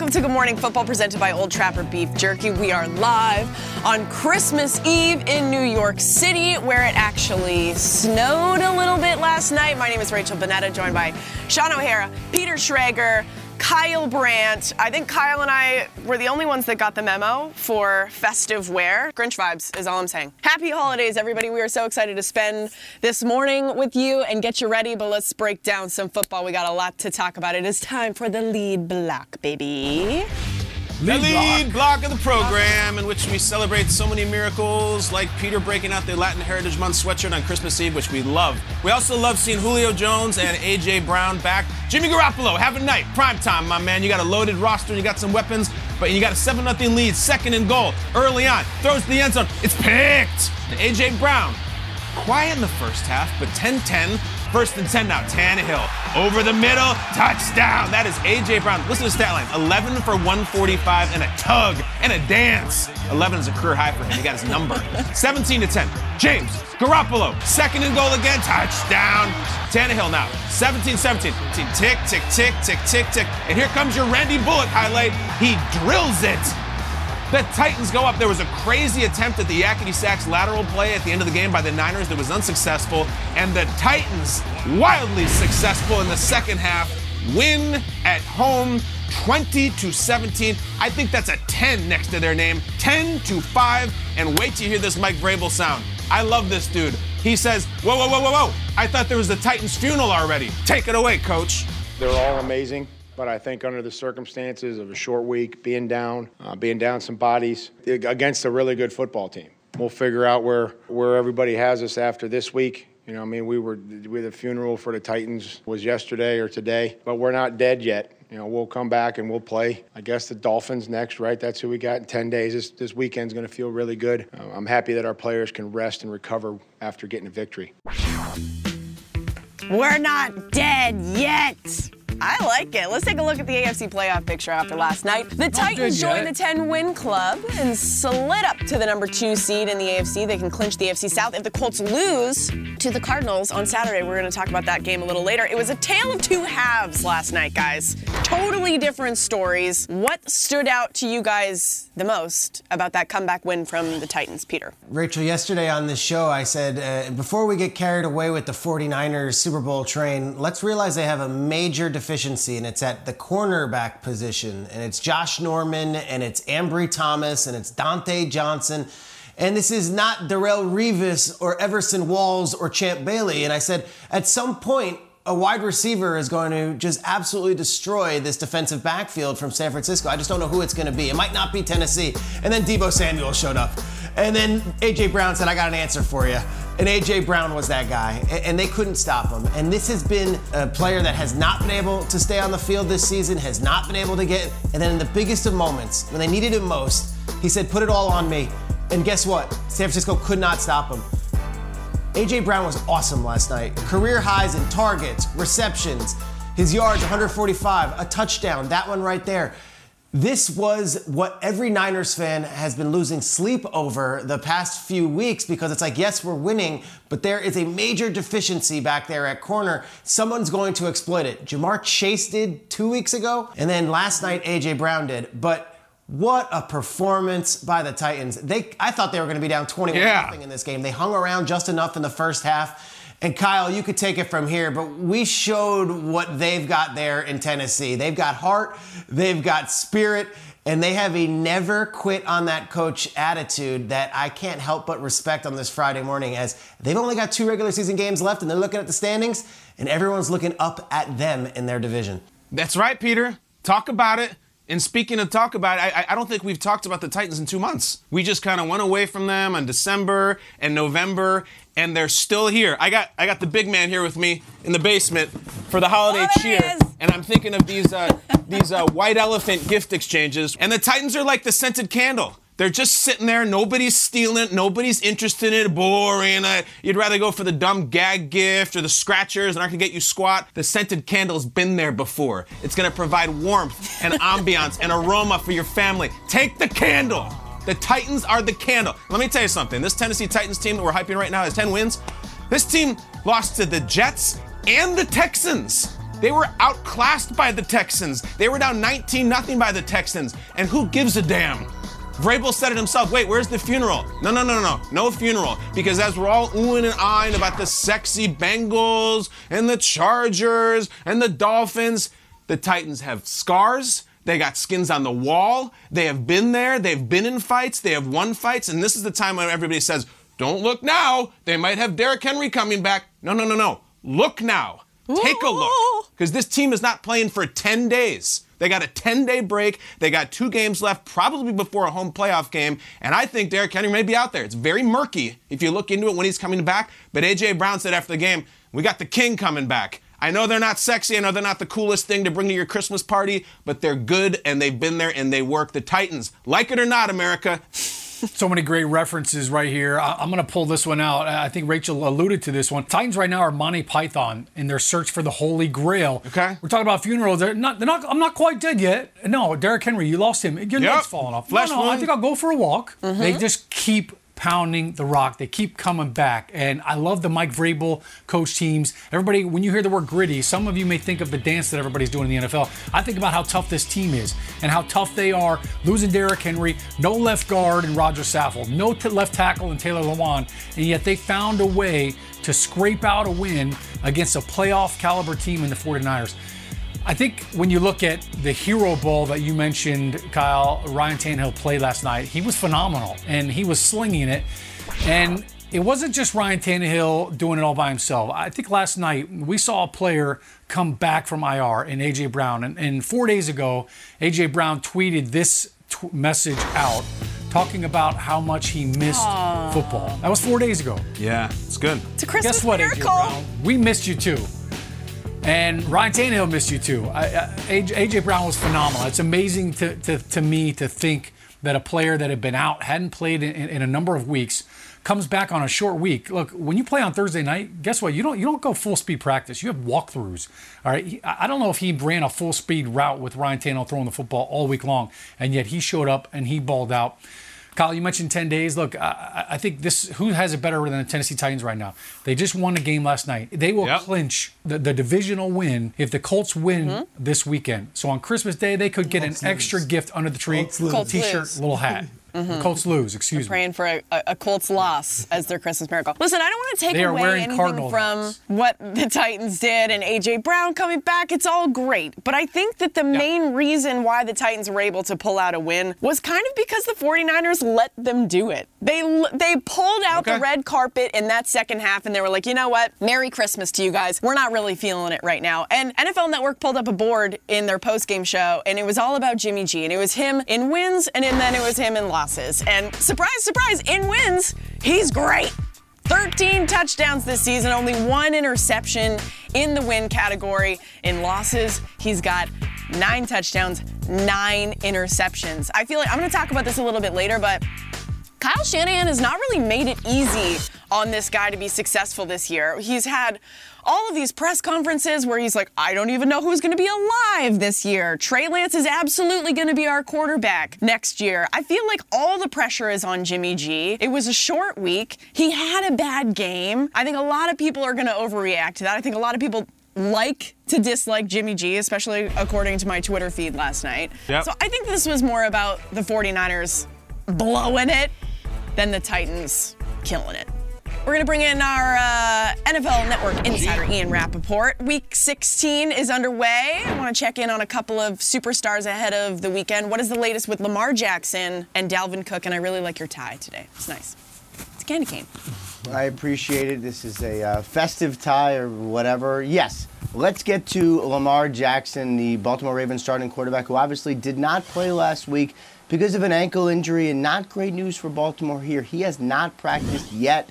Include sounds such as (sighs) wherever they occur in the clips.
Welcome to Good Morning Football presented by Old Trapper Beef Jerky. We are live on Christmas Eve in New York City, where it actually snowed a little bit last night. My name is Rachel Bonnetta, joined by Shaun O'Hara, Peter Schrager, Kyle Brandt. I think Kyle and I were the only ones that got the memo for festive wear. Grinch vibes is all I'm saying. Happy holidays, everybody. We are so excited to spend this morning with you and get you ready, but let's break down some football. We got a lot to talk about. It is time for the lead block, baby. The lead block of the program in which we celebrate so many miracles, like Peter breaking out the Latin Heritage Month sweatshirt on Christmas Eve, which we love. We also love seeing Julio Jones and AJ Brown back. Jimmy Garoppolo, have a night, prime time, my man. You got a loaded roster, you got some weapons, but you got a 7 0 lead, second and goal, early on, throws to the end zone, it's picked. And AJ Brown, quiet in the first half, but 10 10. First and 10 now. Tannehill over the middle. Touchdown. That is A.J. Brown. Listen to the stat line 11 for 145 and a tug and a dance. 11 is a career high for him. He got his number. (laughs) 17 to 10. James Garoppolo. Second and goal again. Touchdown. Tannehill now. 17 17. Tick, tick, tick, tick, tick, tick. And here comes your Randy Bullock highlight. He drills it. The Titans go up. There was a crazy attempt at the Yakety Sax lateral play at the end of the game by the Niners that was unsuccessful. And the Titans, wildly successful in the second half, win at home 20 to 17. I think that's a 10 next to their name. 10 to 5. And wait till you hear this Mike Vrabel sound. I love this dude. He says, Whoa, whoa, whoa, whoa, whoa. I thought there was the Titans funeral already. Take it away, coach. They're all amazing, but I think under the circumstances of a short week, being down, uh, being down some bodies against a really good football team, we'll figure out where where everybody has us after this week. You know, I mean, we were with the funeral for the Titans was yesterday or today, but we're not dead yet. You know, we'll come back and we'll play. I guess the Dolphins next, right? That's who we got in 10 days. This, this weekend's going to feel really good. Uh, I'm happy that our players can rest and recover after getting a victory. We're not dead yet. I like it. Let's take a look at the AFC playoff picture after last night. The Titans joined the 10 win club and slid up to the number two seed in the AFC. They can clinch the AFC South. If the Colts lose to the Cardinals on Saturday, we're going to talk about that game a little later. It was a tale of two halves last night, guys. Totally different stories. What stood out to you guys the most about that comeback win from the Titans, Peter? Rachel, yesterday on this show, I said uh, before we get carried away with the 49ers Super Bowl train, let's realize they have a major deficiency, and it's at the cornerback position. And it's Josh Norman, and it's Ambry Thomas, and it's Dontae Johnson. And this is not Darrelle Revis or Everson Walls or Champ Bailey. And I said, at some point, a wide receiver is going to just absolutely destroy this defensive backfield from San Francisco. I just don't know who it's going to be. It might not be Tennessee. And then Deebo Samuel showed up. And then AJ Brown said, I got an answer for you. And AJ Brown was that guy. And they couldn't stop him. And this has been a player that has not been able to stay on the field this season, has not been able to get. And then in the biggest of moments, when they needed him most, he said, Put it all on me. And guess what? San Francisco could not stop him. AJ Brown was awesome last night. Career highs in targets, receptions, his yards 145, a touchdown, that one right there. This was what every Niners fan has been losing sleep over the past few weeks because it's like, yes, we're winning, but there is a major deficiency back there at corner. Someone's going to exploit it. Ja'Marr Chase did two weeks ago, and then last night, AJ Brown did. But what a performance by the Titans. They I thought they were going to be down 21 Yeah. nothing in this game. They hung around just enough in the first half. And Kyle, you could take it from here, but we showed what they've got there in Tennessee. They've got heart, they've got spirit, And they have a never quit on that coach attitude that I can't help but respect on this Friday morning as they've only got two regular season games left and they're looking at the standings and everyone's looking up at them in their division. That's right, Peter. Talk about it. And speaking of talk about I, I don't think we've talked about the Titans in two months. We just kind of went away from them in December and November, and they're still here. I got I got the big man here with me in the basement for the holiday it cheer, and I'm thinking of these uh, these uh, white elephant gift exchanges. And the Titans are like the scented candle. They're just sitting there. Nobody's stealing it. Nobody's interested in it. Boring. Uh, you'd rather go for the dumb gag gift or the scratchers. They're not gonna get you squat. The scented candle's been there before. It's gonna provide warmth and (laughs) ambiance and aroma for your family. Take the candle. The Titans are the candle. Let me tell you something. This Tennessee Titans team that we're hyping right now has 10 wins. This team lost to the Jets and the Texans. They were outclassed by the Texans. They were down 19 0 by the Texans. And who gives a damn? Vrabel said it himself. Wait, where's the funeral? No, no, no, no, no. No funeral. Because as we're all oohing and eyeing about the sexy Bengals and the Chargers and the Dolphins, the Titans have scars. They got skins on the wall. They have been there. They've been in fights. They have won fights. And this is the time when everybody says, don't look now. They might have Derrick Henry coming back. No, no, no, no. Look now. Take a look. Because this team is not playing for 10 days. They got a 10 day break. They got two games left, probably before a home playoff game. And I think Derrick Henry may be out there. It's very murky if you look into it when he's coming back. But A.J. Brown said after the game, we got the king coming back. I know they're not sexy. I know they're not the coolest thing to bring to your Christmas party, but they're good and they've been there and they work. The Titans, like it or not, America, So many great references right here. I- I'm going to pull this one out. I think Rachel alluded to this one. Titans right now are Monty Python in their search for the Holy Grail. Okay. We're talking about funerals. They're not. They're not. I'm not quite dead yet. No, Derrick Henry, you lost him. Your Yep. leg's falling off. Flesh no, no. I think I'll go for a walk. They mm-hmm. just keep pounding the rock. They keep coming back. And I love the Mike Vrabel coach teams. Everybody, when you hear the word gritty, some of you may think of the dance that everybody's doing in the NFL. I think about how tough this team is and how tough they are losing Derrick Henry, no left guard and Rodger Saffold, no t- left tackle and Taylor Lewan, and yet they found a way to scrape out a win against a playoff caliber team in the 49ers. I think when you look at the hero ball that you mentioned, Kyle, Ryan Tannehill played last night, he was phenomenal and he was slinging it. And it wasn't just Ryan Tannehill doing it all by himself. I think last night we saw a player come back from IR in AJ Brown. And, and four days ago, AJ Brown tweeted this tw- message out talking about how much he missed football. That was four days ago. yeah, it's good. It's a Christmas Guess what, AJ miracle. Brown? We missed you too. And Ryan Tannehill missed you too. I, I, AJ, Brown was phenomenal. It's amazing to, to, to me to think that a player that had been out, hadn't played in, in a number of weeks, comes back on a short week. Look, when you play on Thursday night, guess what? You don't you don't go full speed practice. You have walkthroughs. All right. He- I I don't know if he ran a full speed route with Ryan Tannehill throwing the football all week long, and yet he showed up and he balled out. Kyle, you mentioned 10 days. Look, I, I I think this, who has it better than the Tennessee Titans right now? They just won a game last night. They will Yep. clinch the, the divisional win if the Colts win mm-hmm. this weekend. So on Christmas Day, they could get an extra gift under the tree Colts little t shirt, little hat. Mm-hmm. The Colts lose, excuse me. Praying for a, a, Colts loss as their Christmas miracle. Listen, I don't want to take away anything Cardinal from hats. what the Titans did and AJ Brown coming back. It's all great, but I think that the main reason why the Titans were able to pull out a win was kind of because the 49ers let them do it. They they pulled out the red carpet in that second half and they were like, "You know what? Merry Christmas to you guys. We're not really feeling it right now." And NFL Network pulled up a board in their post-game show and it was all about Jimmy G and it was him in wins and then it was him in losses. And surprise, surprise, in wins, he's great. 13 touchdowns this season, only one interception in the win category. In losses, he's got nine touchdowns, nine interceptions. I feel like I'm going to talk about this a little bit later, but Kyle Shanahan has not really made it easy on this guy to be successful this year. He's had all of these press conferences where he's like, I don't even know who's going to be alive this year. Trey Lance is absolutely going to be our quarterback next year. I feel like all the pressure is on Jimmy G. It was a short week. He had a bad game. I think a lot of people are going to overreact to that. I think a lot of people like to dislike Jimmy G, especially according to my Twitter feed last night. Yep. So I think this was more about the 49ers blowing it than the Titans killing it. We're going to bring in our uh, NFL Network insider, Ian Rapoport. Week 16 is underway. I want to check in on a couple of superstars ahead of the weekend. What is the latest with Lamar Jackson and Dalvin Cook? And I really like your tie today. It's nice. It's a candy cane. I appreciate it. This is a uh, festive tie or whatever. Yes, let's get to Lamar Jackson, the Baltimore Ravens starting quarterback, who obviously did not play last week because of an ankle injury, and not great news for Baltimore here. He has not practiced yet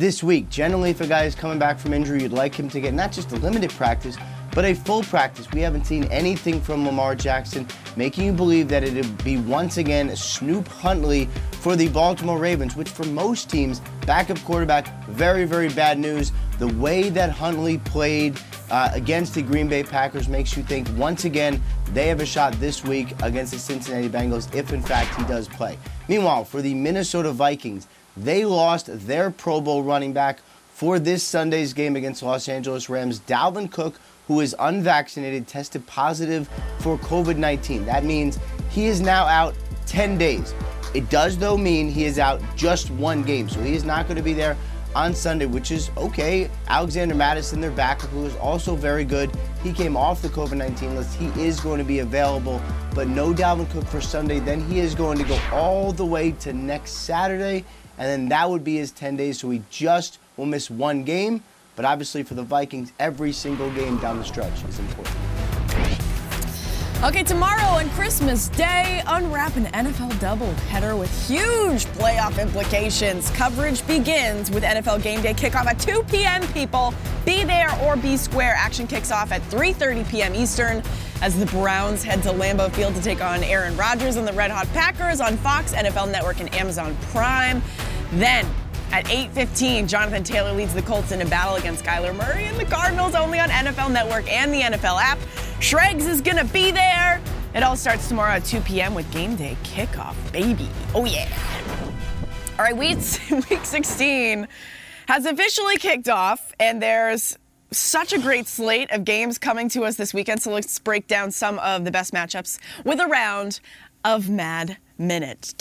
this week. Generally, if a guy is coming back from injury, you'd like him to get not just a limited practice, but a full practice. We haven't seen anything from Lamar Jackson, making you believe that it'd be once again Snoop Huntley for the Baltimore Ravens, which for most teams, backup quarterback, very, very bad news. The way that Huntley played uh, against the Green Bay Packers makes you think once again they have a shot this week against the Cincinnati Bengals if in fact he does play. Meanwhile, for the Minnesota Vikings, they lost their Pro Bowl running back for this Sunday's game against Los Angeles Rams. Dalvin Cook, who is unvaccinated, tested positive for COVID 19. That means he is now out 10 days. It does, though, mean he is out just one game. So he is not going to be there on Sunday, which is okay. Alexander Mattison, their backup, who is also very good. He came off the COVID 19 list. He is going to be available, but no Dalvin Cook for Sunday. Then he is going to go all the way to next Saturday and then that would be his 10 days. So he just will miss one game. But obviously, for the Vikings, every single game down the stretch is important. Okay, tomorrow on Christmas Day, unwrap an NFL doubleheader with huge playoff implications. Coverage begins with NFL Game Day kickoff at 2 p.m. People, be there or be square. Action kicks off at 3:30 p.m. Eastern as the Browns head to Lambeau Field to take on Aaron Rodgers and the Red Hot Packers on Fox, NFL Network, and Amazon Prime. Then at 8:15, Jonathan Taylor leads the Colts in a battle against Kyler Murray and the Cardinals only on NFL Network and the NFL app. Schrags is gonna be there. It all starts tomorrow at 2 p.m. with game day kickoff, baby. Oh yeah. All right, week, (laughs) week 16 has officially kicked off, and there's such a great slate of games coming to us this weekend. So let's break down some of the best matchups with a round of Mad Minute.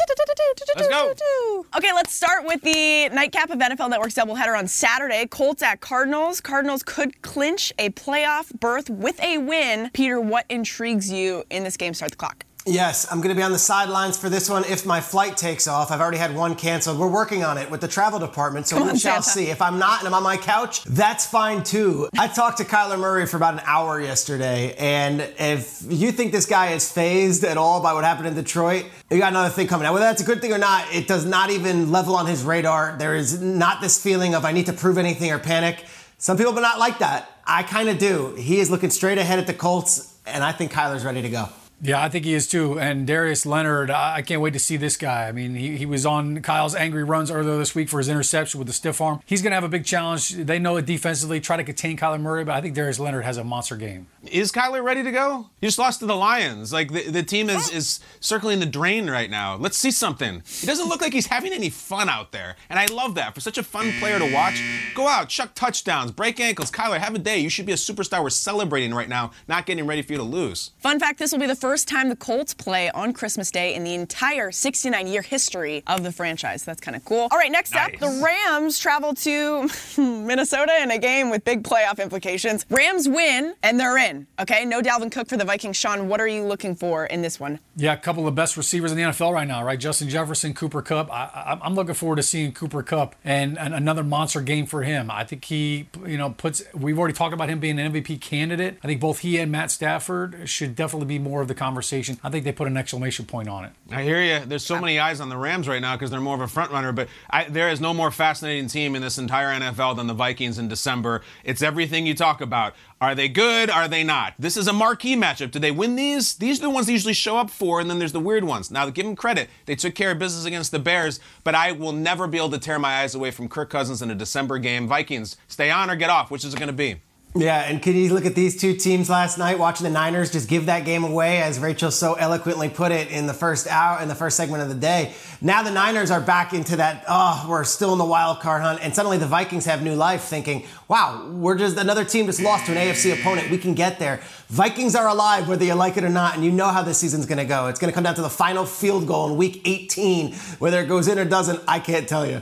Let's go. Okay, let's start with the nightcap of NFL Network's doubleheader on Saturday. Colts at Cardinals. Cardinals could clinch a playoff berth with a win. Peter, what intrigues you in this game? Start the clock. Yes, I'm going to be on the sidelines for this one if my flight takes off. I've already had one canceled. We're working on it with the travel department, so Come we on, shall Santa. see. If I'm not and I'm on my couch, that's fine too. I talked to Kyler Murray for about an hour yesterday, and if you think this guy is phased at all by what happened in Detroit, you got another thing coming. Now, whether that's a good thing or not, it does not even level on his radar. There is not this feeling of I need to prove anything or panic. Some people do not like that. I kind of do. He is looking straight ahead at the Colts, and I think Kyler's ready to go. Yeah, I think he is too. And Darius Leonard, I I can't wait to see this guy. I mean, he, he was on Kyle's angry runs earlier this week for his interception with the stiff arm. He's going to have a big challenge. They know it defensively, try to contain Kyler Murray, but I think Darius Leonard has a monster game. Is Kyler ready to go? He just lost to the Lions. Like the, the team is, is circling the drain right now. Let's see something. He doesn't look like he's having any fun out there. And I love that. For such a fun player to watch, go out, chuck touchdowns, break ankles. Kyler, have a day. You should be a superstar. We're celebrating right now, not getting ready for you to lose. Fun fact this will be the first time the Colts play on Christmas Day in the entire 69 year history of the franchise. That's kind of cool. All right, next up, the Rams travel to (laughs) Minnesota in a game with big playoff implications. Rams win, and they're in. Okay, no Dalvin Cook for the Vikings. Sean, what are you looking for in this one? Yeah, a couple of the best receivers in the NFL right now, right? Justin Jefferson, Cooper Kupp. I, I'm looking forward to seeing Cooper Kupp and, and another monster game for him. I think he, you know, puts. We've already talked about him being an MVP candidate. I think both he and Matt Stafford should definitely be more of the conversation. I think they put an exclamation point on it. I hear you. There's so many eyes on the Rams right now because they're more of a front runner, but I, there is no more fascinating team in this entire NFL than the Vikings in December. It's everything you talk about. Are they good? Are they not? This is a marquee matchup. Do they win these? These are the ones they usually show up for, and then there's the weird ones. Now, give them credit. They took care of business against the Bears, but I will never be able to tear my eyes away from Kirk Cousins in a December game. Vikings, stay on or get off. Which is it going to be? Yeah, and can you look at these two teams last night watching the Niners just give that game away, as Rachel so eloquently put it in the first hour, in the first segment of the day. Now the Niners are back into that, oh, we're still in the wild card hunt, and suddenly the Vikings have new life, thinking, wow, we're just another team just lost to an AFC opponent. We can get there. Vikings are alive, whether you like it or not, and you know how this season's gonna go. It's gonna come down to the final field goal in week 18. Whether it goes in or doesn't, I can't tell you.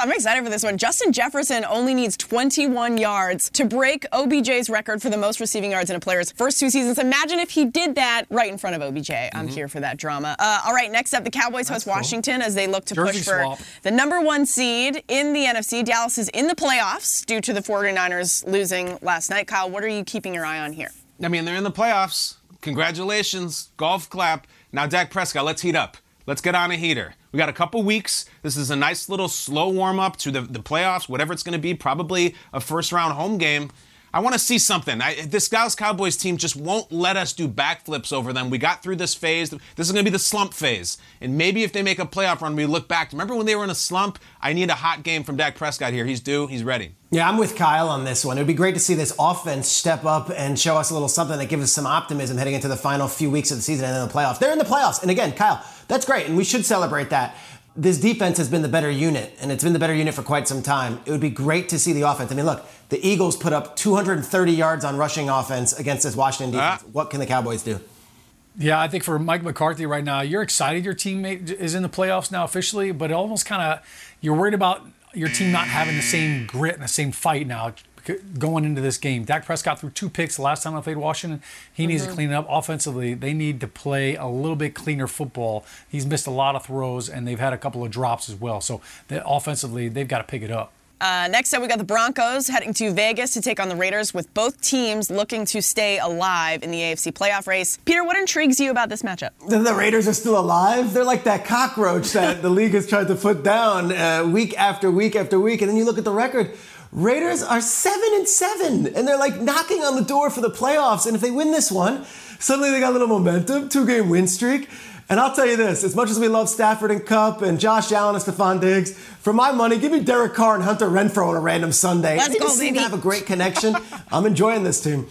I'm excited for this one. Justin Jefferson only needs 21 yards to break OBJ's record for the most receiving yards in a player's first two seasons. Imagine if he did that right in front of OBJ. I'm here for that drama. Uh, all right, next up, the Cowboys host Washington as they look to Jersey push for swap. the number one seed in the NFC. Dallas is in the playoffs due to the 49ers losing last night. Kyle, what are you keeping your eye on here? I mean, they're in the playoffs. Congratulations. Golf clap. Now, Dak Prescott, let's heat up. Let's get on a heater. We got a couple weeks. This is a nice little slow warm up to the, the playoffs, whatever it's going to be, probably a first round home game. I want to see something. I, this Dallas Cowboys team just won't let us do backflips over them. We got through this phase. This is going to be the slump phase. And maybe if they make a playoff run, we look back. Remember when they were in a slump? I need a hot game from Dak Prescott here. He's due. He's ready. Yeah, I'm with Kyle on this one. It would be great to see this offense step up and show us a little something that gives us some optimism heading into the final few weeks of the season and then the playoffs. They're in the playoffs. And again, Kyle, that's great, and we should celebrate that. This defense has been the better unit, and it's been the better unit for quite some time. It would be great to see the offense. I mean, look, the Eagles put up 230 yards on rushing offense against this Washington defense. Ah. What can the Cowboys do? Yeah, I think for Mike McCarthy right now, you're excited your teammate is in the playoffs now officially, but it almost kind of you're worried about your team not having the same grit and the same fight now going into this game. Dak Prescott threw two picks the last time I played Washington. He needs to clean it up offensively. They need to play a little bit cleaner football. He's missed a lot of throws and they've had a couple of drops as well. So the, offensively, they've got to pick it up. Uh, next up, we got the Broncos heading to Vegas to take on the Raiders, with both teams looking to stay alive in the AFC playoff race. Peter, what intrigues you about this matchup? The, the Raiders are still alive. They're like that cockroach that the league has tried to put down uh, week after week after week. And then you look at the record. Raiders are seven and seven, and they're like knocking on the door for the playoffs. And if they win this one, suddenly they got a little momentum, two game win streak. And I'll tell you this: as much as we love Stafford and Kupp and Josh Allen and Stefon Diggs, for my money, give me Derek Carr and Hunter Renfrow on a random Sunday. Let's they go, just seem to have a great connection. I'm enjoying this team.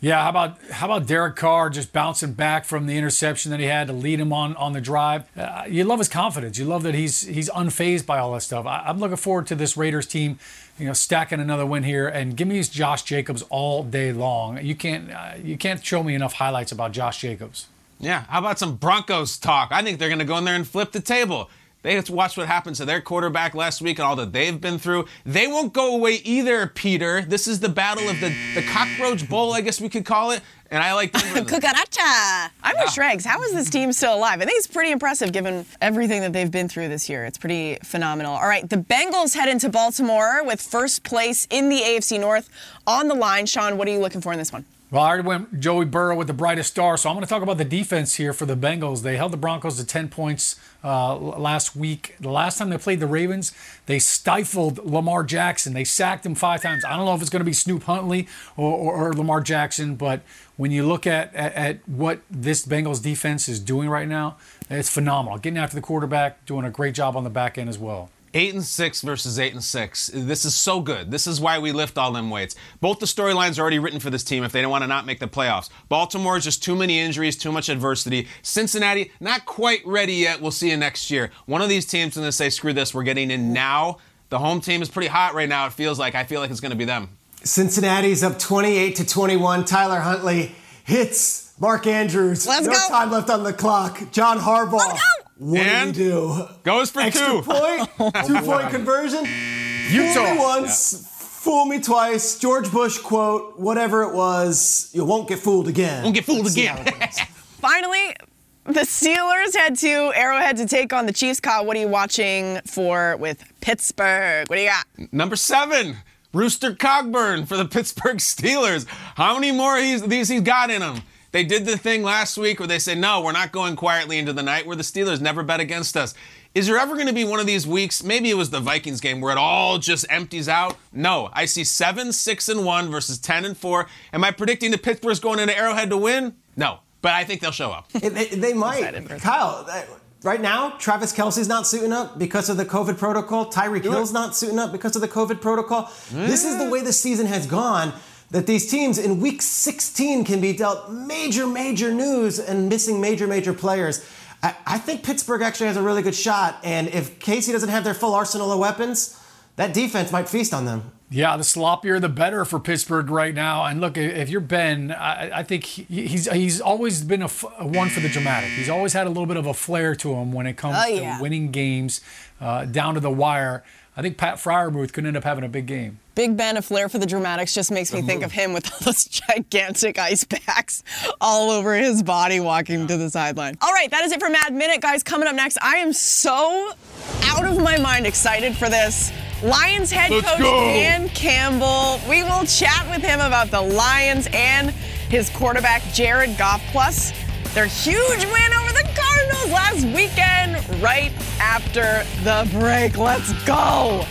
Yeah, how about how about Derek Carr just bouncing back from the interception that he had to lead him on on the drive? Uh, you love his confidence. You love that he's he's unfazed by all that stuff. I, I'm looking forward to this Raiders team, you know, stacking another win here. And give me Josh Jacobs all day long. You can't uh, you can't show me enough highlights about Josh Jacobs. Yeah, how about some Broncos talk? I think they're going to go in there and flip the table. They have to watch what happened to their quarterback last week and all that they've been through. They won't go away either, Peter. This is the battle of the, the cockroach bowl, I guess we could call it. And I like. (laughs) Cucaracha! I'm with Schrags. Ah. How is this team still alive? I think it's pretty impressive given everything that they've been through this year. It's pretty phenomenal. All right, the Bengals head into Baltimore with first place in the AFC North on the line. Sean, what are you looking for in this one? Well, I already went Joey Burrow with the brightest star, so I'm going to talk about the defense here for the Bengals. They held the Broncos to 10 points uh, last week. The last time they played the Ravens, they stifled Lamar Jackson. They sacked him five times. I don't know if it's going to be Snoop Huntley or, or, or Lamar Jackson, but when you look at, at, at what this Bengals defense is doing right now, it's phenomenal. Getting after the quarterback, doing a great job on the back end as well. Eight and six versus eight and six. This is so good. This is why we lift all them weights. Both the storylines are already written for this team if they don't want to not make the playoffs. Baltimore is just too many injuries, too much adversity. Cincinnati, not quite ready yet. We'll see you next year. One of these teams is going to say, screw this, we're getting in now. The home team is pretty hot right now. It feels like. I feel like it's going to be them. Cincinnati's up 28 to 21. Tyler Huntley hits Mark Andrews. Let's no go. time left on the clock. John Harbaugh. Let's. What And do we do? Goes for Extra two. point, (laughs) two point conversion. Utah. Fool me once, fool me twice. George Bush quote, whatever it was, you won't get fooled again. Won't get fooled Let's again. how it goes. (laughs) Finally, the Steelers head to Arrowhead to take on the Chiefs. Kyle, what are you watching for with Pittsburgh? What do you got? Number seven, Rooster Cogburn for the (laughs) Pittsburgh Steelers. How many more he's, these he's got in him? They did the thing last week where they said, no, we're not going quietly into the night, where the Steelers never bet against us. Is there ever going to be one of these weeks? Maybe it was the Vikings game where it all just empties out. No, I see seven, six, and one versus ten and four. Am I predicting the Pittsburgh's going into Arrowhead to win? No, but I think they'll show up. They, they- they might. Kyle, uh, right now, Travis Kelce's not suiting up because of the COVID protocol. Tyreek Hill's not suiting up because of the COVID protocol. This is the way the season has gone. That these teams in week 16 can be dealt major, major news and missing major, major players. I, I think Pittsburgh actually has a really good shot. And if Casey doesn't have their full arsenal of weapons, that defense might feast on them. Yeah, the sloppier the better for Pittsburgh right now. And look, if you're Ben, I, I think he- he's he's always been a, f- a one for the dramatic. He's always had a little bit of a flair to him when it comes Oh, yeah. to winning games uh, down to the wire. I think Pat Freiermuth could end up having a big game. Big Ben, a flair for the dramatics, just makes me think of him with all those (laughs) gigantic ice packs all over his body walking to the sideline. All right, that is it for Mad Minute, guys. Coming up next, I am so out of my mind excited for this. Lions head Let's coach go. Dan Campbell. We will chat with him about the Lions and his quarterback Jared Goff. Plus, their huge win over the Cardinals last weekend, right after the break. Let's go.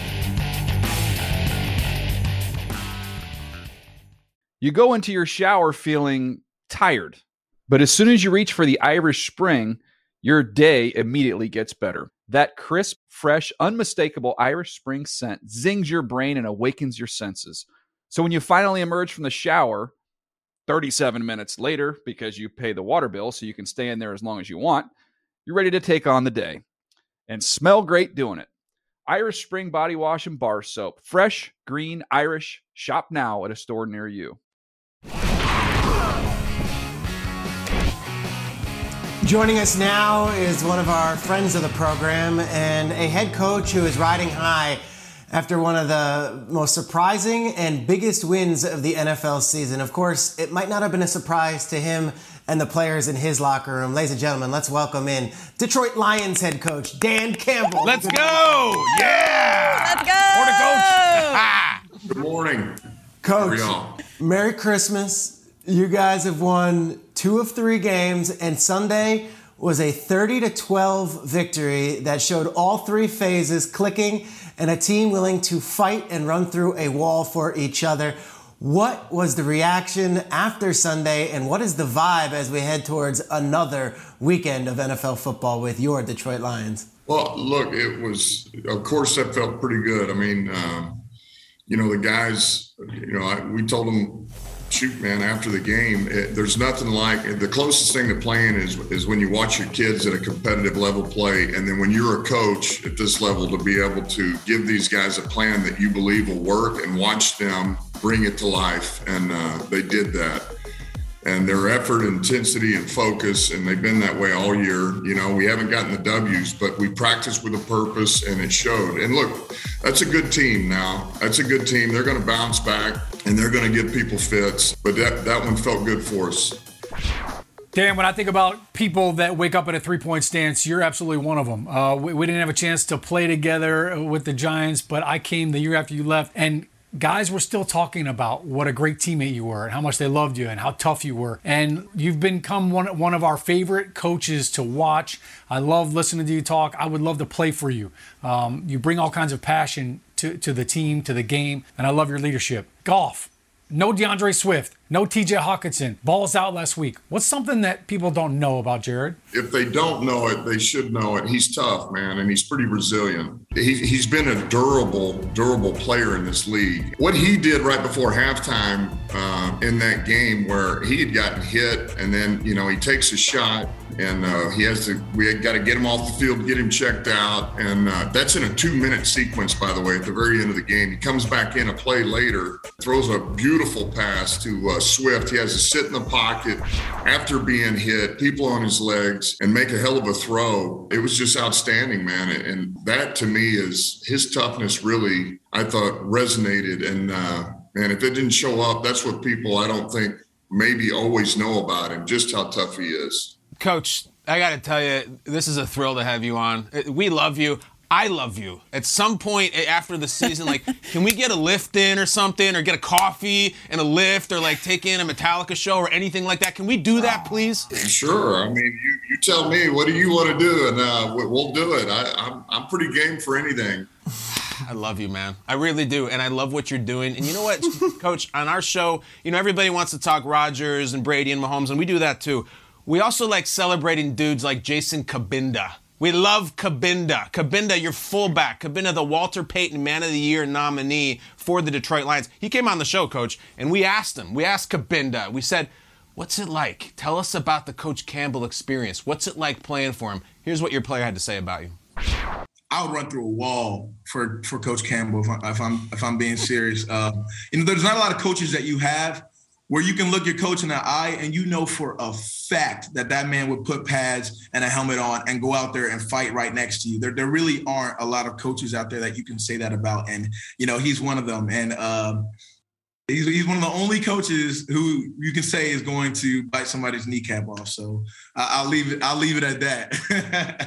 You go into your shower feeling tired, but as soon as you reach for the Irish Spring, your day immediately gets better. That crisp, fresh, unmistakable Irish Spring scent zings your brain and awakens your senses. So when you finally emerge from the shower, 37 minutes later, because you pay the water bill so you can stay in there as long as you want, you're ready to take on the day and smell great doing it. Irish Spring Body Wash and Bar Soap. Fresh, green, Irish. Shop now at a store near you. Joining us now is one of our friends of the program and a head coach who is riding high after one of the most surprising and biggest wins of the NFL season. Of course, it might not have been a surprise to him and the players in his locker room. Ladies and gentlemen, let's welcome in Detroit Lions head coach Dan Campbell. Let's go! Yeah! Let's go. Morning, coach. (laughs) Good morning. Coach. Merry Christmas. You guys have won two of three games, and Sunday was a 30 to 12 victory that showed all three phases clicking and a team willing to fight and run through a wall for each other. What was the reaction after Sunday, and what is the vibe as we head towards another weekend of NFL football with your Detroit Lions? Well, look, it was, of course, that felt pretty good. I mean, um, you know, the guys, you know, I, we told them, shoot, man, after the game, it, there's nothing like the closest thing to playing is is when you watch your kids at a competitive level play, and then when you're a coach at this level to be able to give these guys a plan that you believe will work and watch them bring it to life, and uh, they did that. And their effort, intensity, and focus, and they've been that way all year. You know, we haven't gotten the W's, but we practiced with a purpose, and it showed. And look, that's a good team now. That's a good team. They're going to bounce back, and they're going to give people fits. But that that one felt good for us. Dan, when I think about people that wake up in a three point stance, you're absolutely one of them. Uh, we, we didn't have a chance to play together with the Giants, but I came the year after you left, and guys were still talking about what a great teammate you were and how much they loved you and how tough you were. And you've become one, one of our favorite coaches to watch. I love listening to you talk. I would love to play for you. Um, you bring all kinds of passion to, to the team, to the game, and I love your leadership. Golf. No D'Andre Swift, no TJ Hockenson. Balls out last week. What's something that people don't know about Jared? if they don't know it, they should know it. He's tough, man, and he's pretty resilient. He, he's been a durable, durable player in this league. What he did right before halftime uh, in that game, where he had gotten hit, and then you know he takes a shot, and uh, he has to. We got to get him off the field, get him checked out, and uh, that's in a two-minute sequence, by the way, at the very end of the game. He comes back in a play later, throws a beautiful pass to Swift. He has to sit in the pocket after being hit, people on his legs, and make a hell of a throw. It was just outstanding, man. And that to me is his toughness really, I thought, resonated. And uh, man, if it didn't show up, that's what people I don't think maybe always know about him, just how tough he is. Coach, I got to tell you, this is a thrill to have you on. We love you. I love you. At some point after the season, like, (laughs) can we get a lift in or something, or get a coffee and a lift, or like take in a Metallica show or anything like that? Can we do that, please? Sure. I mean, you, you tell me, what do you want to do? And uh, we- we'll do it. I, I'm, I'm pretty game for anything. (sighs) I love you, man. I really do, and I love what you're doing. And you know what, (laughs) Coach? On our show, you know everybody wants to talk Rodgers and Brady and Mahomes, and we do that too. We also like celebrating dudes like Jason Cabinda. We love Cabinda. Cabinda, your fullback. Cabinda, the Walter Payton Man of the Year nominee for the Detroit Lions. He came on the show, Coach, and we asked him. We asked Cabinda. We said, "What's it like? Tell us about the Coach Campbell experience. What's it like playing for him?" Here's what your player had to say about you. I would run through a wall for for Coach Campbell if, I, if I'm if I'm being serious. Uh, you know, there's not a lot of coaches that you have where you can look your coach in the eye and you know for a fact that that man would put pads and a helmet on and go out there and fight right next to you. There, there really aren't a lot of coaches out there that you can say that about. And, you know, he's one of them. And, um, He's, he's one of the only coaches who you can say is going to bite somebody's kneecap off. So I, will leave it. I'll leave it at that. (laughs)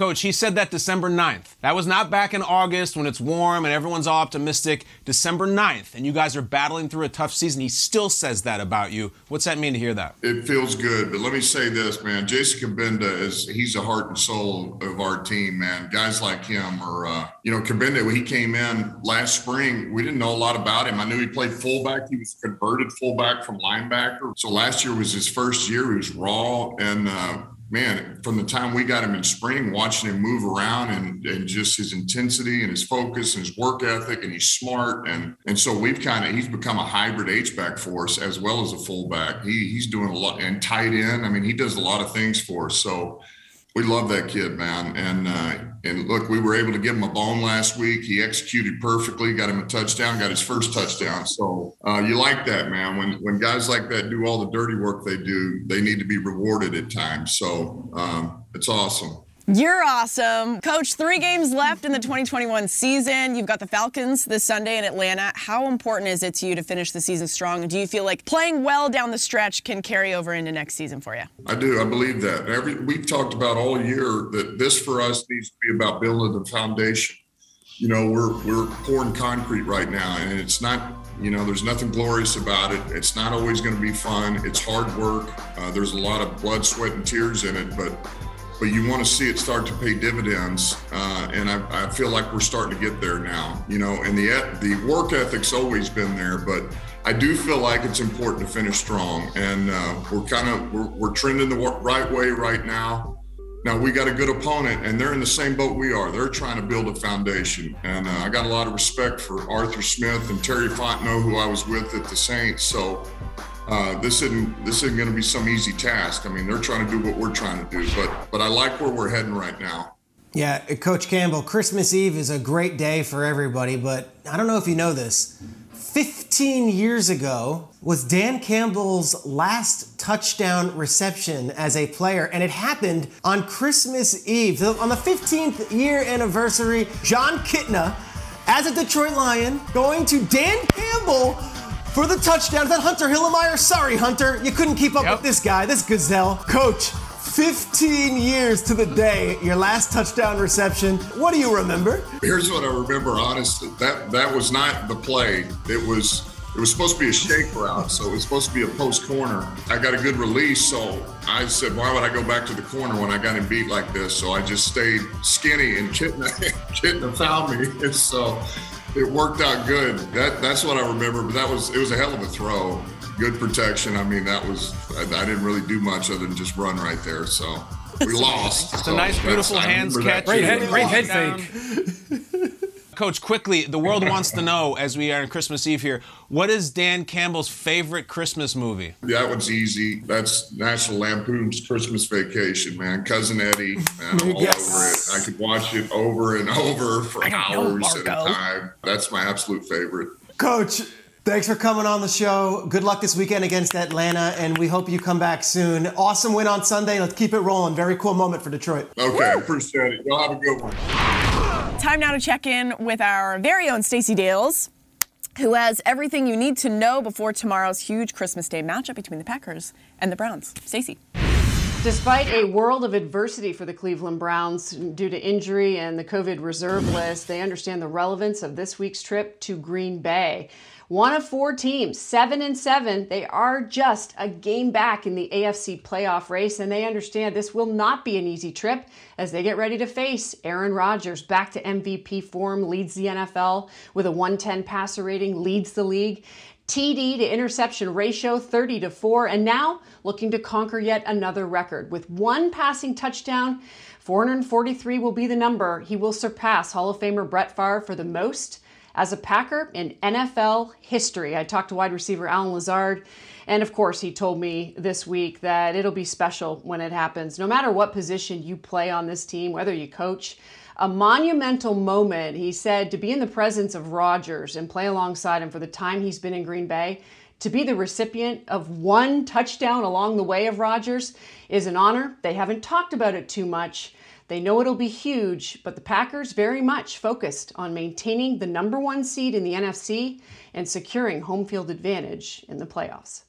Coach, he said that December 9th. That was not back in August when it's warm and everyone's all optimistic. December 9th, and you guys are battling through a tough season. He still says that about you. What's that mean to hear that? It feels good, but let me say this, man. Jason Cabinda is he's the heart and soul of our team, man. Guys like him are, uh, you know, Cabinda when he came in last spring, we didn't know a lot about him. I knew he played fullback. He was converted fullback from linebacker. So last year was his first year. He was raw and. Uh, man, from the time we got him in spring, watching him move around and, and just his intensity and his focus and his work ethic, and he's smart. And and so we've kind of he's become a hybrid H back for us as well as a fullback. He he's doing a lot and tight end. I mean, he does a lot of things for us. So we love that kid, man. And uh, and look, we were able to give him a bone last week. He executed perfectly, got him a touchdown, got his first touchdown. So uh, you like that, man. When when guys like that do all the dirty work they do, they need to be rewarded at times. So um, it's awesome. You're awesome. Coach, three games left in the 2021 season. You've got the Falcons this Sunday in Atlanta. How important is it to you to finish the season strong? Do you feel like playing well down the stretch can carry over into next season for you? I do. I believe that. Every we've talked about all year that this for us needs to be about building the foundation. You know, we're we're pouring concrete right now, and it's not you know, there's nothing glorious about it. It's not always going to be fun. It's hard work. Uh, there's a lot of blood, sweat, and tears in it, but but you want to see it start to pay dividends. Uh, and I, I, feel like we're starting to get there now, you know, and the, the work ethic's always been there, but I do feel like it's important to finish strong. And uh, we're kind of, we're, we're trending the right way right now. Now we got a good opponent, and they're in the same boat we are. They're trying to build a foundation, and uh, I got a lot of respect for Arthur Smith and Terry Fontenot, who I was with at the Saints. So uh, this isn't this isn't going to be some easy task. I mean, they're trying to do what we're trying to do, but but I like where we're heading right now. Yeah, Coach Campbell, Christmas Eve is a great day for everybody, but I don't know if you know this. 15 years ago was Dan Campbell's last touchdown reception as a player, and it happened on Christmas Eve. So on the 15th year anniversary, Jon Kitna, as a Detroit Lion, going to Dan Campbell for the touchdown. Is that Hunter Hillenmeyer? Sorry, Hunter. You couldn't keep up yep. with this guy, this gazelle. Coach, 15 years to the day, your last touchdown reception. What do you remember? Here's what I remember, honestly. That that was not the play. It was it was supposed to be a shake route, so it was supposed to be a post corner. I got a good release, so I said, why would I go back to the corner when I got him beat like this? So I just stayed skinny and Kitna, Kitna found me. And so it worked out good. That that's what I remember. But that was it was a hell of a throw. Good protection. I mean, that was I, I didn't really do much other than just run right there. So we lost. It's so a nice, beautiful hands catch. Great head, great head fake. Coach, quickly, the world wants to know as we are on Christmas Eve here, what is Dan Campbell's favorite Christmas movie? That one's easy. That's National Lampoon's Christmas Vacation, man. Cousin Eddie, man, I'm (laughs) all yes. over it. I could watch it over and over for hours at a time. That's my absolute favorite. Coach, Thanks for coming on the show. Good luck this weekend against Atlanta, and we hope you come back soon. Awesome win on Sunday. Let's keep it rolling. Very cool moment for Detroit. Okay, Woo! appreciate it. Y'all have a good one. Time now to check in with our very own Stacey Dales, who has everything you need to know before tomorrow's huge Christmas Day matchup between the Packers and the Browns. Stacey. Despite a world of adversity for the Cleveland Browns due to injury and the COVID reserve list, they understand the relevance of this week's trip to Green Bay. One of four teams, seven and seven. They are just a game back in the AFC playoff race, and they understand this will not be an easy trip as they get ready to face Aaron Rodgers. Back to MVP form, leads the NFL with a 110 passer rating, leads the league. TD to interception ratio 30 to 4, and now looking to conquer yet another record with one passing touchdown. 443 will be the number. He will surpass Hall of Famer Brett Favre for the most as a Packer in NFL history. I talked to wide receiver Allen Lazard, and of course, he told me this week that it'll be special when it happens. No matter what position you play on this team, whether you coach, a monumental moment. He said to be in the presence of Rodgers and play alongside him for the time he's been in Green Bay, to be the recipient of one touchdown along the way of Rodgers is an honor. They haven't talked about it too much. They know it'll be huge, but the Packers very much focused on maintaining the number one seed in the NFC and securing home field advantage in the playoffs.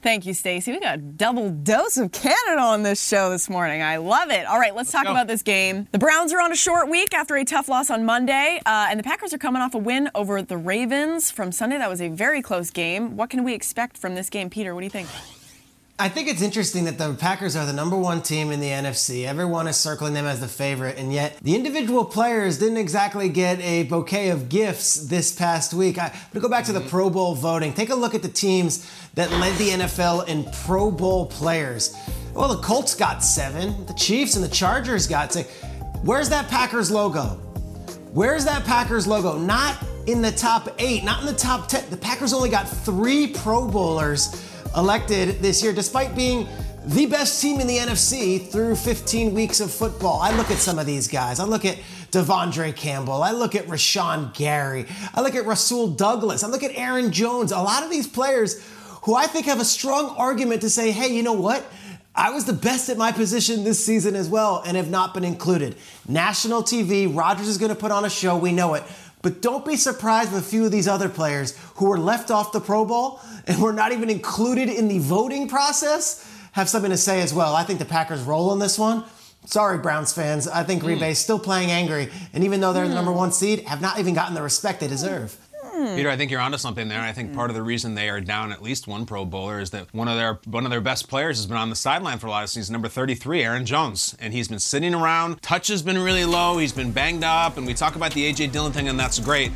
Thank you, Stacey. We got a double dose of Canada on this show this morning. I love it. All right, let's, talk go. about this game. The Browns are on a short week after a tough loss on Monday, uh, and the Packers are coming off a win over the Ravens from Sunday. That was a very close game. What can we expect from this game, Peter? What do you think? I think it's interesting that the Packers are the number one team in the NFC. Everyone is circling them as the favorite, and yet the individual players didn't exactly get a bouquet of gifts this past week. I'm going to go back to the mm-hmm. Pro Bowl voting. Take a look at the teams that led the NFL in Pro Bowl players. Well, the Colts got seven, the Chiefs and the Chargers got six. Where's that Packers logo? Where's that Packers logo? Not in the top eight, not in the top 10. The Packers only got three Pro Bowlers elected this year, despite being the best team in the NFC through 15 weeks of football. I look at some of these guys. I look at De'Vondre Campbell. I look at Rashan Gary. I look at Rasul Douglas. I look at Aaron Jones. A lot of these players who I think have a strong argument to say, hey, you know what? I was the best at my position this season as well and have not been included. National TV, Rodgers is going to put on a show, we know it. But don't be surprised with a few of these other players who were left off the Pro Bowl and were not even included in the voting process have something to say as well. I think the Packers roll on this one. Sorry, Browns fans. I think Green hmm. Bay's still playing angry, and even though they're the number one seed, have not even gotten the respect they deserve. Hmm. Peter, I think you're onto something there. I think part of the reason they are down at least one Pro Bowler is that one of their one of their best players has been on the sideline for a lot of seasons. Number 33, Aaron Jones, and he's been sitting around. Touch has been really low. He's been banged up, and we talk about the AJ Dillon thing, and that's great.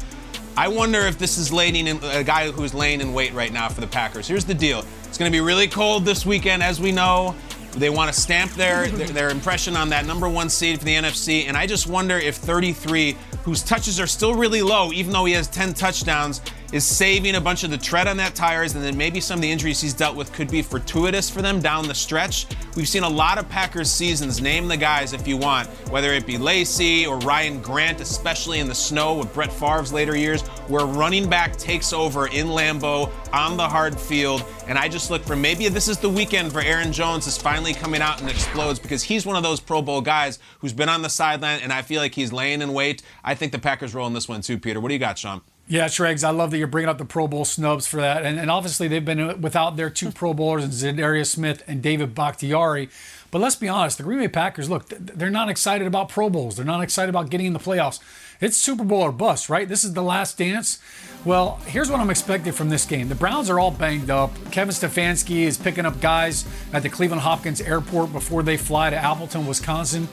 I wonder if this is laying in, a guy who's laying in wait right now for the Packers. Here's the deal: it's going to be really cold this weekend, as we know. They want to stamp their, their their impression on that number one seed for the NFC, and I just wonder if 33, whose touches are still really low, even though he has 10 touchdowns, is saving a bunch of the tread on that tires, and then maybe some of the injuries he's dealt with could be fortuitous for them down the stretch. We've seen a lot of Packers seasons. Name the guys if you want, whether it be Lacy or Ryan Grant, especially in the snow with Brett Favre's later years, where running back takes over in Lambeau on the hard field. And I just look for maybe this is the weekend for Aaron Jones is finally coming out and explodes because he's one of those Pro Bowl guys who's been on the sideline, and I feel like he's laying in wait. I think the Packers roll in this one too, Peter. What do you got, Sean? Yeah, Schrags, I love that you're bringing up the Pro Bowl snubs for that. And, and obviously, they've been uh, without their two Pro Bowlers, Za'Darius Smith and David Bakhtiari. But let's be honest, the Green Bay Packers, look, they're not excited about Pro Bowls. They're not excited about getting in the playoffs. It's Super Bowl or bust, right? This is the last dance. Well, here's what I'm expecting from this game. The Browns are all banged up. Kevin Stefanski is picking up guys at the Cleveland Hopkins Airport before they fly to Appleton, Wisconsin.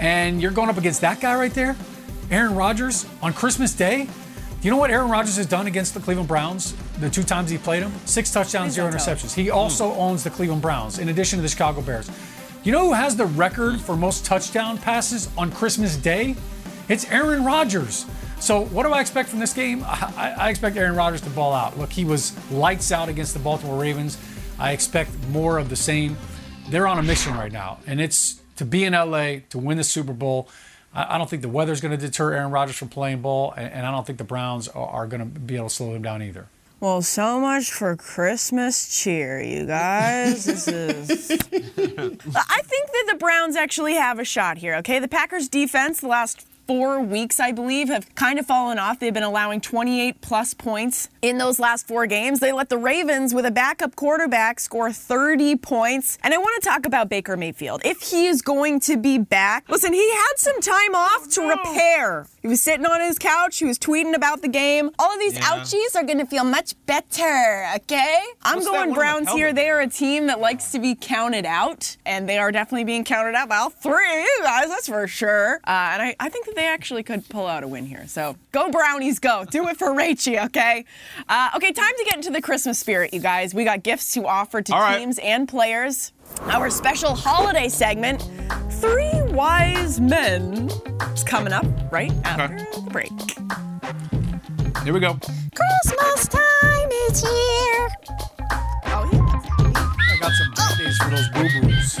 And you're going up against that guy right there, Aaron Rodgers, on Christmas Day. You know what Aaron Rodgers has done against the Cleveland Browns the two times he played them? Six touchdowns, zero interceptions. He also owns the Cleveland Browns, in addition to the Chicago Bears. You know who has the record for most touchdown passes on Christmas Day? It's Aaron Rodgers. So, what do I expect from this game? I, I expect Aaron Rodgers to ball out. Look, he was lights out against the Baltimore Ravens. I expect more of the same. They're on a mission right now, and it's to be in LA to win the Super Bowl. I, I don't think the weather's going to deter Aaron Rodgers from playing ball, and, and I don't think the Browns are, are going to be able to slow him down either. Well, so much for Christmas cheer, you guys. This is. (laughs) I think that the Browns actually have a shot here, okay? The Packers defense, the last four weeks, I believe, have kind of fallen off. They've been allowing 28 plus points in those last four games. They let the Ravens, with a backup quarterback, score 30 points. And I want to talk about Baker Mayfield. If he is going to be back, listen, he had some time off to repair. He was sitting on his couch, he was tweeting about the game. All of these Yeah. ouchies are going to feel much better, okay? I'm What's going Browns here. They are a team that likes to be counted out, and they are definitely being counted out by all three of you guys, that's for sure. Uh, and I, I think that they actually could pull out a win here. So go Brownies, go. Do it for Rachie, okay? Uh, okay, time to get into the Christmas spirit, you guys. We got gifts to offer to All right. teams and players. Our special holiday segment, Three Wise Men, is coming up right after the break. Here we go. Christmas time is here. Oh, yeah. I got some days for those boo boos.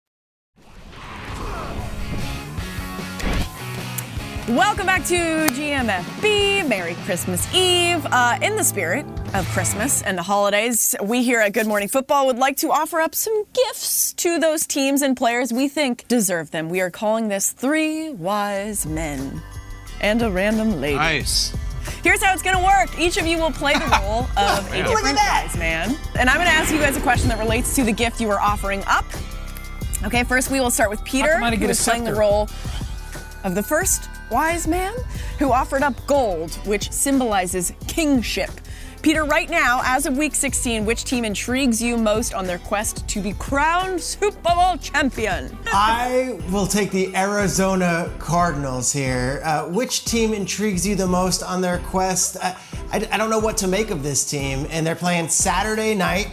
Welcome back to GMFB. Merry Christmas Eve. Uh, in the spirit of Christmas and the holidays, we here at Good Morning Football would like to offer up some gifts to those teams and players we think deserve them. We are calling this Three Wise Men and a Random Lady. Nice. Here's how it's going to work. Each of you will play the (laughs) role of a different wise man. And I'm going to ask you guys a question that relates to the gift you are offering up. Okay, first we will start with Peter, who is playing the role of the first wise man who offered up gold, which symbolizes kingship. Peter, right now, as of week 16, which team intrigues you most on their quest to be crowned Super Bowl champion? I will take the Arizona Cardinals here. Uh, which team intrigues you the most on their quest? I, I, I don't know what to make of this team, and they're playing Saturday night,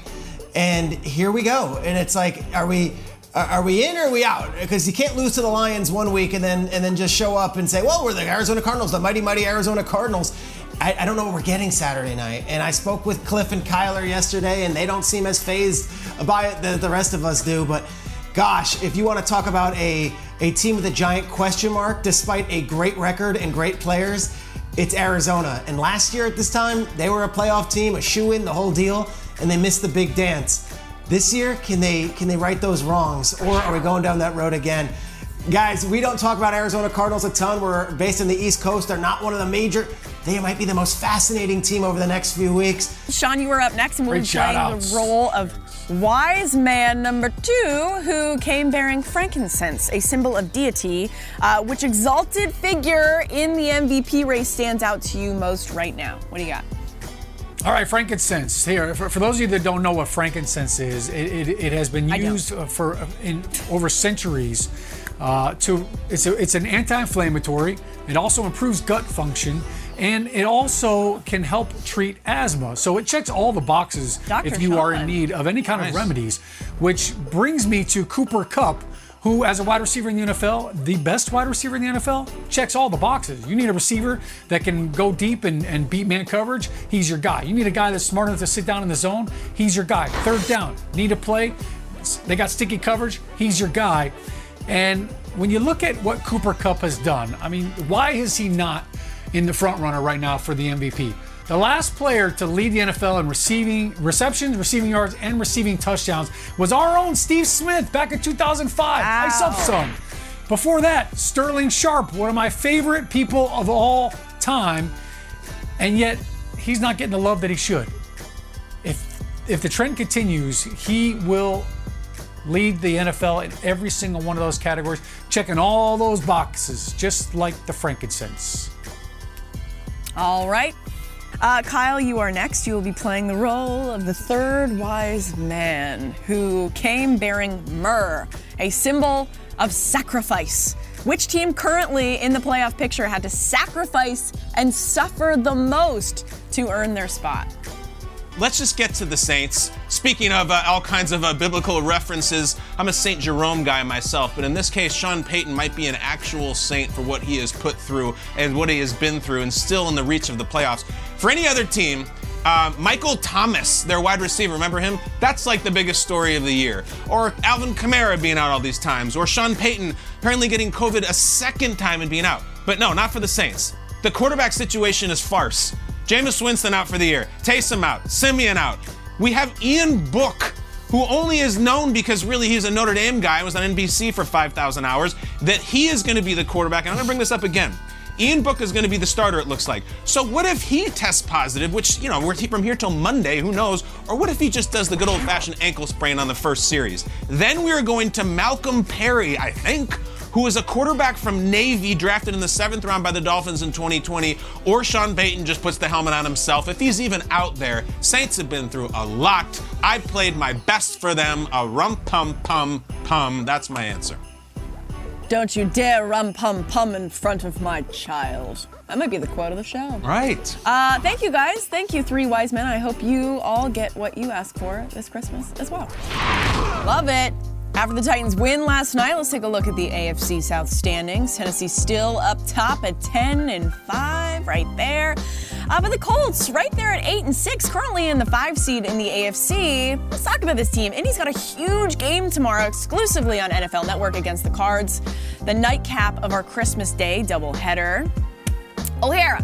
and here we go. And it's like, are we? Are we in or are we out? Because you can't lose to the Lions one week and then and then just show up and say, "Well, we're the Arizona Cardinals, the mighty mighty Arizona Cardinals." I, I don't know what we're getting Saturday night. And I spoke with Cliff and Kyler yesterday, and they don't seem as phased by it that the rest of us do. But gosh, if you want to talk about a, a team with a giant question mark, despite a great record and great players, it's Arizona. And last year at this time, they were a playoff team, a shoe in, the whole deal, and they missed the big dance. This year, can they can they right those wrongs, or are we going down that road again? Guys, we don't talk about Arizona Cardinals a ton. We're based in the East Coast. They're not one of the major. They might be the most fascinating team over the next few weeks. Sean, you are up next, and we'll Great be playing shout-outs. the role of wise man number two, who came bearing frankincense, a symbol of deity. Uh, which exalted figure in the MVP race stands out to you most right now? What do you got? All right, frankincense. Here, for, for those of you that don't know what frankincense is, it, it, it has been used uh, for uh, in over centuries. Uh, to it's a, it's an anti-inflammatory. It also improves gut function, and it also can help treat asthma. So it checks all the boxes Dr. if you are in need of any kind Nice. of remedies. Which brings me to Cooper Kupp. Who, as a wide receiver in the NFL, the best wide receiver in the NFL, checks all the boxes. You need a receiver that can go deep and, and beat man coverage. He's your guy. You need a guy that's smart enough to sit down in the zone. He's your guy. Third down, need a play. They got sticky coverage. He's your guy. And when you look at what Cooper Kupp has done, I mean, why is he not in the front runner right now for the MVP? The last player to lead the NFL in receiving receptions, receiving yards, and receiving touchdowns was our own Steve Smith back in 2005. Ice up some. Before that, Sterling Sharpe, one of my favorite people of all time, and yet he's not getting the love that he should. If if the trend continues, he will lead the NFL in every single one of those categories, checking all those boxes, just like the frankincense. All right. Uh, Kyle, you are next. You will be playing the role of the third wise man who came bearing myrrh, a symbol of sacrifice. Which team currently in the playoff picture had to sacrifice and suffer the most to earn their spot? Let's just get to the Saints. Speaking of uh, all kinds of uh, biblical references, I'm a St. Jerome guy myself, but in this case, Sean Payton might be an actual saint for what he has put through and what he has been through and still in the reach of the playoffs. For any other team, uh, Michael Thomas, their wide receiver, remember him? That's like the biggest story of the year. Or Alvin Kamara being out all these times. Or Sean Payton apparently getting COVID a second time and being out. But no, not for the Saints. The quarterback situation is farce. Jameis Winston out for the year. Taysom out. Siemian out. We have Ian Book, who only is known because really he's a Notre Dame guy, was on NBC for 5,000 hours, that he is going to be the quarterback. And I'm going to bring this up again. Ian Book is going to be the starter, it looks like. So what if he tests positive, which, you know, we're from here till Monday, who knows? Or what if he just does the good old fashioned ankle sprain on the first series? Then we are going to Malcolm Perry, I think, who is a quarterback from Navy drafted in the seventh round by the Dolphins in 2020, or Sean Payton just puts the helmet on himself. If he's even out there, Saints have been through a lot. I played my best for them. A rum pum pum pum. That's my answer. Don't you dare rum pum pum in front of my child. That might be the quote of the show. Right. Uh, thank you guys. Thank you, three wise men. I hope you all get what you ask for this Christmas as well. Love it. After the Titans win last night, let's take a look at the AFC South standings. Tennessee still up top at 10 and 5, right there. Uh, but the Colts, right there at 8 and 6, currently in the 5 seed in the AFC. Let's talk about this team. Indy's got a huge game tomorrow exclusively on NFL Network against the Cards, the nightcap of our Christmas Day doubleheader. O'Hara,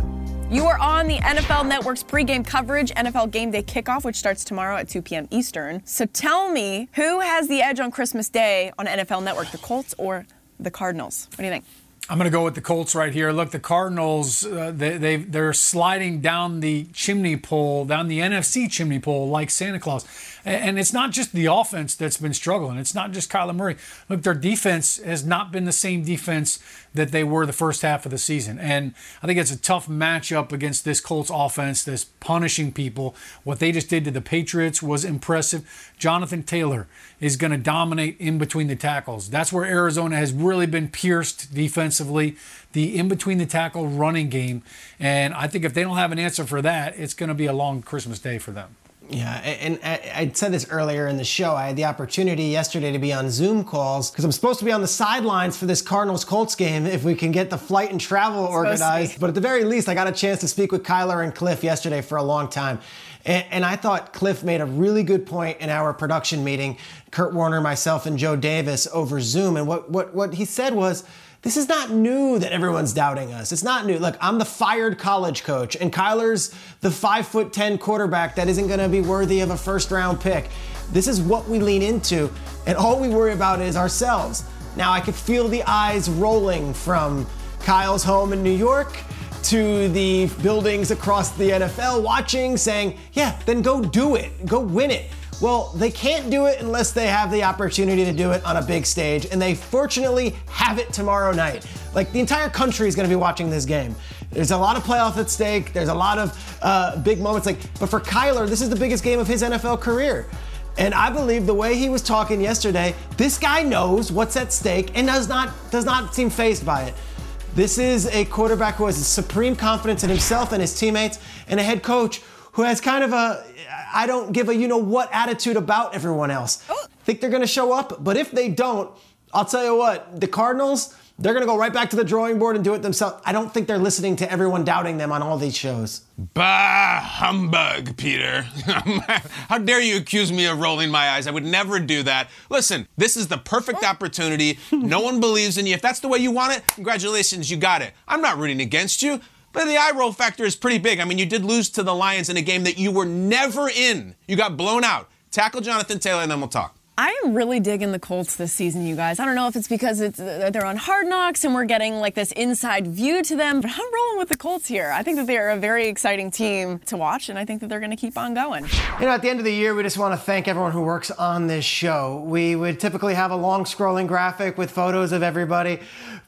you are on the NFL Network's pregame coverage, NFL Game Day kickoff, which starts tomorrow at 2 p.m. Eastern. So tell me, who has the edge on Christmas Day on NFL Network, the Colts or the Cardinals? What do you think? I'm going to go with the Colts right here. Look, the Cardinals, uh, they, they, they're sliding down the chimney pole, down the NFC chimney pole like Santa Claus. And it's not just the offense that's been struggling. It's not just Kyler Murray. Look, their defense has not been the same defense that they were the first half of the season. And I think it's a tough matchup against this Colts offense that's punishing people. What they just did to the Patriots was impressive. Jonathan Taylor is going to dominate in between the tackles. That's where Arizona has really been pierced defensively, the in between the tackle running game. And I think if they don't have an answer for that, it's going to be a long Christmas day for them. Yeah, and I said this earlier in the show. I had the opportunity yesterday to be on Zoom calls because I'm supposed to be on the sidelines for this Cardinals Colts game if we can get the flight and travel organized. But at the very least, I got a chance to speak with Kyler and Cliff yesterday for a long time. And, and, I thought Cliff made a really good point in our production meeting, Kurt Warner, myself, and Joe Davis over Zoom. And what, what, what he said was, this is not new that everyone's doubting us. It's not new. Look, I'm the fired college coach, and Kyler's the five foot 10 quarterback that isn't going to be worthy of a first round pick. This is what we lean into, and all we worry about is ourselves. Now, I could feel the eyes rolling from Kyle's home in New York to the buildings across the NFL watching, saying, yeah, then go do it, go win it. Well, they can't do it unless they have the opportunity to do it on a big stage, and they fortunately have it tomorrow night. Like the entire country is going to be watching this game. There's a lot of playoff at stake. There's a lot of uh, big moments. Like, but for Kyler, this is the biggest game of his NFL career. And I believe the way he was talking yesterday, this guy knows what's at stake and does not does not seem phased by it. This is a quarterback who has supreme confidence in himself and his teammates, and a head coach who has kind of a I don't give a you know what attitude about everyone else. Oh. Think they're going to show up, but if they don't, I'll tell you what, the Cardinals, they're going to go right back to the drawing board and do it themselves. I don't think they're listening to everyone doubting them on all these shows. Bah, humbug, Peter. (laughs) How dare you accuse me of rolling my eyes? I would never do that. Listen, this is the perfect oh. opportunity. No one believes in you. If that's the way you want it, congratulations, you got it. I'm not rooting against you. But the eye roll factor is pretty big. I mean, you did lose to the Lions in a game that you were never in. You got blown out. Tackle Jonathan Taylor, and then we'll talk. I am really digging the Colts this season, you guys. I don't know if it's because it's, uh, they're on Hard Knocks and we're getting like this inside view to them, but I'm rolling with the Colts here. I think that they're a very exciting team to watch, and I think that they're going to keep on going. You know, at the end of the year, we just want to thank everyone who works on this show. We would typically have a long scrolling graphic with photos of everybody,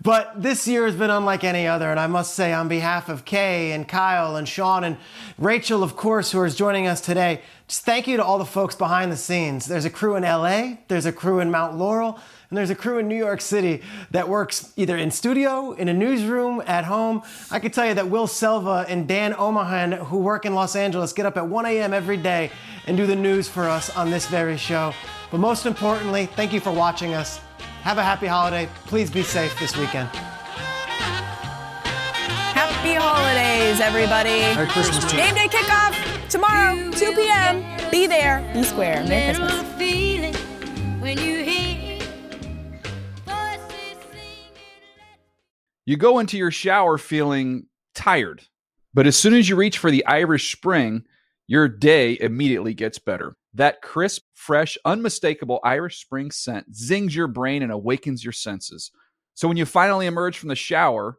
but this year has been unlike any other, and I must say, on behalf of Kay and Kyle and Sean and Rachel, of course, who is joining us today, just thank you to all the folks behind the scenes. There's a crew in LA, there's a crew in Mount Laurel, and there's a crew in New York City that works either in studio, in a newsroom, at home. I can tell you that Will Selva and Dan Omahan, who work in Los Angeles, get up at 1 a.m. every day and do the news for us on this very show. But most importantly, thank you for watching us. Have a happy holiday. Please be safe this weekend. Happy holidays, everybody. Merry Christmas. Game day kickoff tomorrow, 2 p.m. Be there, be square. Merry Christmas. You go into your shower feeling tired, but as soon as you reach for the Irish Spring, your day immediately gets better. That crisp, fresh, unmistakable Irish Spring scent zings your brain and awakens your senses. So when you finally emerge from the shower,